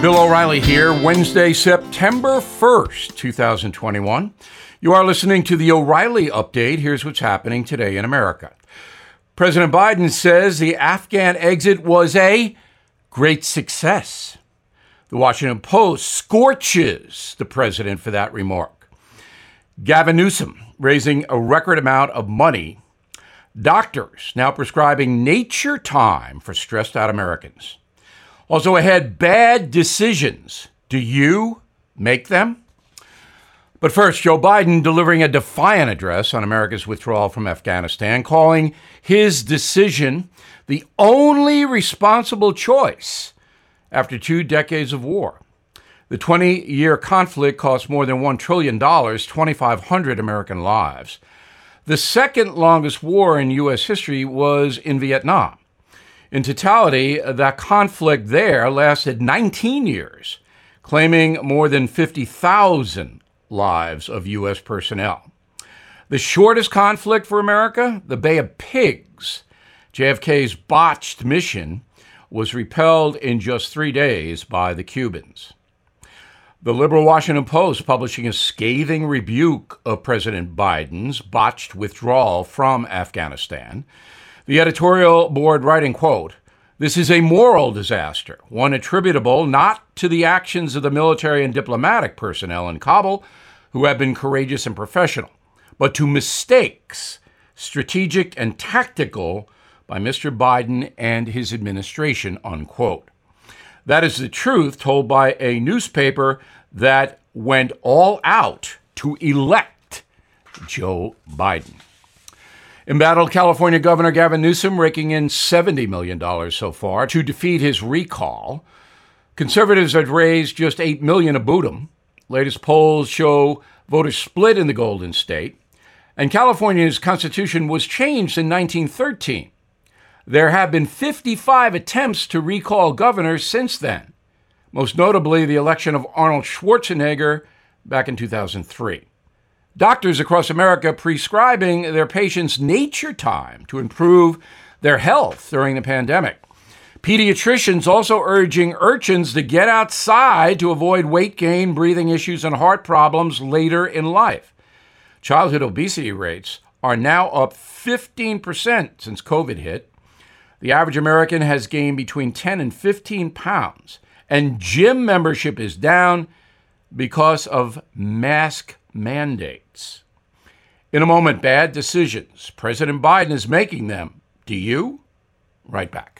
Bill O'Reilly here, Wednesday, September 1st, 2021. You are listening to the O'Reilly Update. Here's what's happening today in America. President Biden says the Afghan exit was a great success. The Washington Post scorches the president for that remark. Gavin Newsom raising a record amount of money. Doctors now prescribing nature time for stressed out Americans. Also ahead, bad decisions. Do you make them? But first, Joe Biden delivering a defiant address on America's withdrawal from Afghanistan, calling his decision the only responsible choice after two decades of war. The 20 year conflict cost more than $1 trillion, 2,500 American lives. The second longest war in U.S. history was in Vietnam. In totality, that conflict there lasted 19 years, claiming more than 50,000 lives of U.S. personnel. The shortest conflict for America, the Bay of Pigs. JFK's botched mission was repelled in just three days by the Cubans. The liberal Washington Post publishing a scathing rebuke of President Biden's botched withdrawal from Afghanistan the editorial board writing, quote, this is a moral disaster, one attributable not to the actions of the military and diplomatic personnel in Kabul, who have been courageous and professional, but to mistakes, strategic and tactical, by Mr. Biden and his administration, unquote. That is the truth told by a newspaper that went all out to elect Joe Biden. Embattled California Governor Gavin Newsom raking in $70 million so far to defeat his recall. Conservatives had raised just $8 million to boot him. Latest polls show voters split in the Golden State. And California's constitution was changed in 1913. There have been 55 attempts to recall governors since then, most notably the election of Arnold Schwarzenegger back in 2003. Doctors across America prescribing their patients nature time to improve their health during the pandemic. Pediatricians also urging urchins to get outside to avoid weight gain, breathing issues, and heart problems later in life. Childhood obesity rates are now up 15% since COVID hit. The average American has gained between 10 and 15 pounds, and gym membership is down because of mask mandates. In a moment, bad decisions. President Biden is making them. Do you? Right back.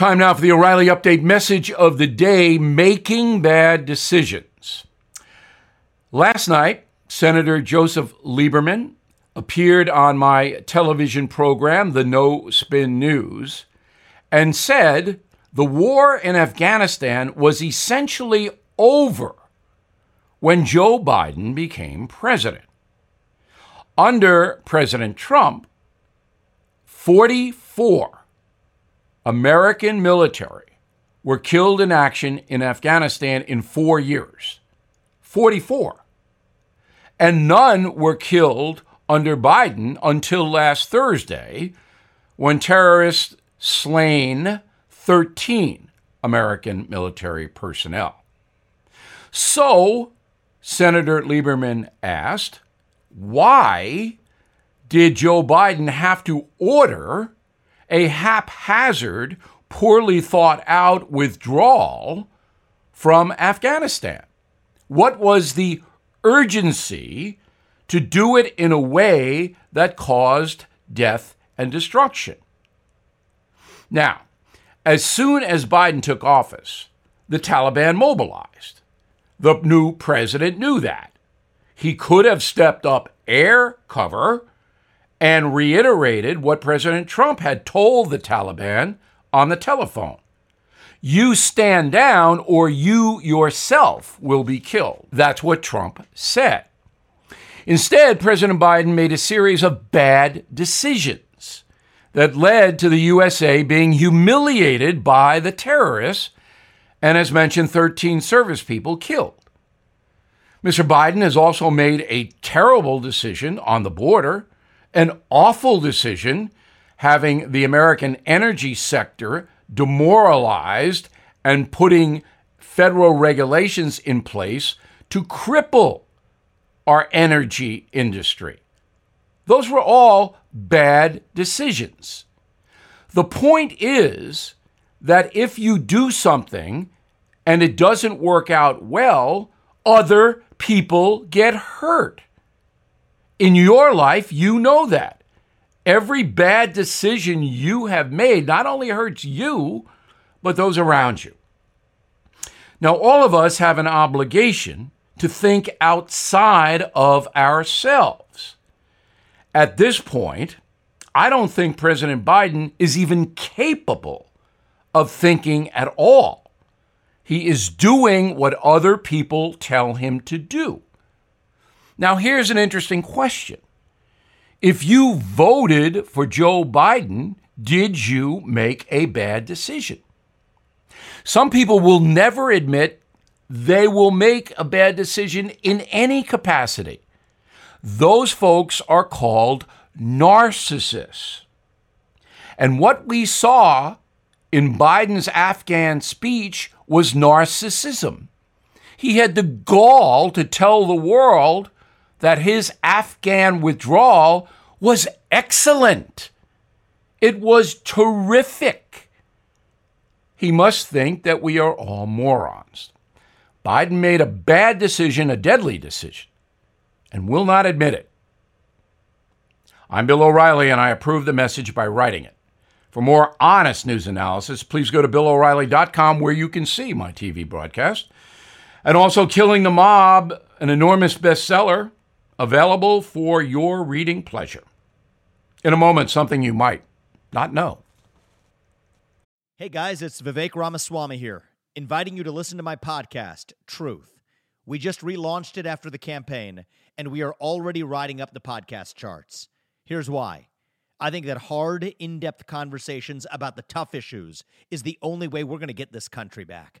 Time now for the O'Reilly Update message of the day making bad decisions. Last night, Senator Joseph Lieberman appeared on my television program, The No Spin News, and said the war in Afghanistan was essentially over when Joe Biden became president. Under President Trump, 44 American military were killed in action in Afghanistan in four years 44. And none were killed under Biden until last Thursday when terrorists slain 13 American military personnel. So, Senator Lieberman asked, why did Joe Biden have to order a haphazard poorly thought out withdrawal from Afghanistan? What was the urgency to do it in a way that caused death and destruction? Now, as soon as Biden took office, the Taliban mobilized. The new president knew that. He could have stepped up air cover and reiterated what President Trump had told the Taliban on the telephone. You stand down or you yourself will be killed. That's what Trump said. Instead, President Biden made a series of bad decisions that led to the USA being humiliated by the terrorists and, as mentioned, 13 service people killed. Mr. Biden has also made a terrible decision on the border, an awful decision having the American energy sector demoralized and putting federal regulations in place to cripple our energy industry. Those were all bad decisions. The point is that if you do something and it doesn't work out well, other people get hurt. In your life, you know that. Every bad decision you have made not only hurts you, but those around you. Now, all of us have an obligation to think outside of ourselves. At this point, I don't think President Biden is even capable of thinking at all. He is doing what other people tell him to do. Now, here's an interesting question. If you voted for Joe Biden, did you make a bad decision? Some people will never admit they will make a bad decision in any capacity. Those folks are called narcissists. And what we saw in Biden's Afghan speech was narcissism. He had the gall to tell the world that his Afghan withdrawal was excellent. It was terrific. He must think that we are all morons. Biden made a bad decision, a deadly decision, and will not admit it. I'm Bill O'Reilly, and I approve the message by writing it. For more honest news analysis, please go to BillO'Reilly.com where you can see my TV broadcast. And also, Killing the Mob, an enormous bestseller, available for your reading pleasure. In a moment, something you might not know. Hey guys, it's Vivek Ramaswamy here, inviting you to listen to my podcast, Truth. We just relaunched it after the campaign, and we are already riding up the podcast charts. Here's why. I think that hard, in depth conversations about the tough issues is the only way we're going to get this country back.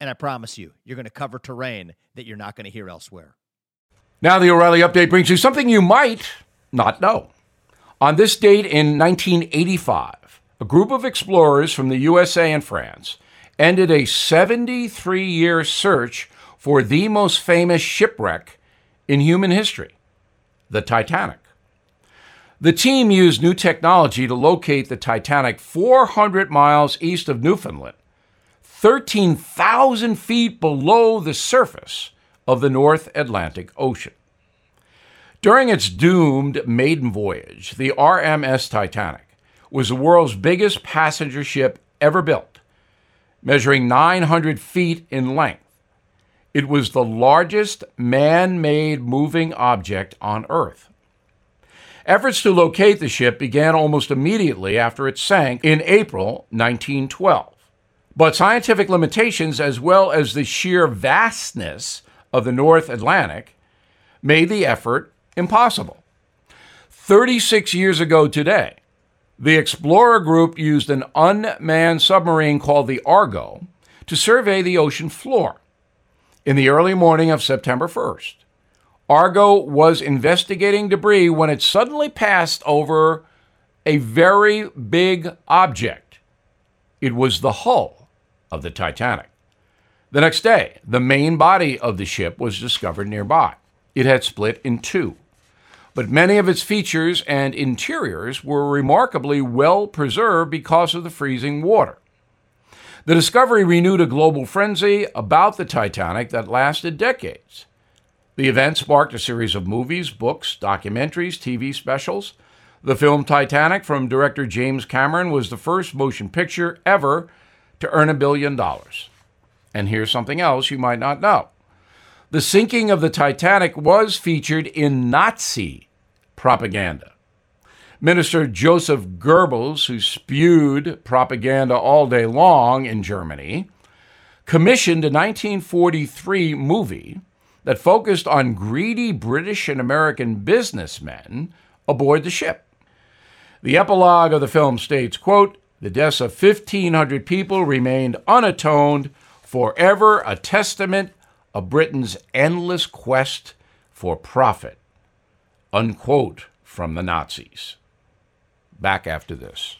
And I promise you, you're going to cover terrain that you're not going to hear elsewhere. Now, the O'Reilly update brings you something you might not know. On this date in 1985, a group of explorers from the USA and France ended a 73 year search for the most famous shipwreck in human history the Titanic. The team used new technology to locate the Titanic 400 miles east of Newfoundland, 13,000 feet below the surface of the North Atlantic Ocean. During its doomed maiden voyage, the RMS Titanic was the world's biggest passenger ship ever built, measuring 900 feet in length. It was the largest man made moving object on Earth. Efforts to locate the ship began almost immediately after it sank in April 1912. But scientific limitations, as well as the sheer vastness of the North Atlantic, made the effort impossible. 36 years ago today, the Explorer Group used an unmanned submarine called the Argo to survey the ocean floor. In the early morning of September 1st, Argo was investigating debris when it suddenly passed over a very big object. It was the hull of the Titanic. The next day, the main body of the ship was discovered nearby. It had split in two, but many of its features and interiors were remarkably well preserved because of the freezing water. The discovery renewed a global frenzy about the Titanic that lasted decades. The event sparked a series of movies, books, documentaries, TV specials. The film Titanic from director James Cameron was the first motion picture ever to earn a billion dollars. And here's something else you might not know the sinking of the Titanic was featured in Nazi propaganda. Minister Joseph Goebbels, who spewed propaganda all day long in Germany, commissioned a 1943 movie that focused on greedy British and American businessmen aboard the ship. The epilogue of the film states, quote, the deaths of 1,500 people remained unatoned, forever a testament of Britain's endless quest for profit. Unquote from the Nazis. Back after this.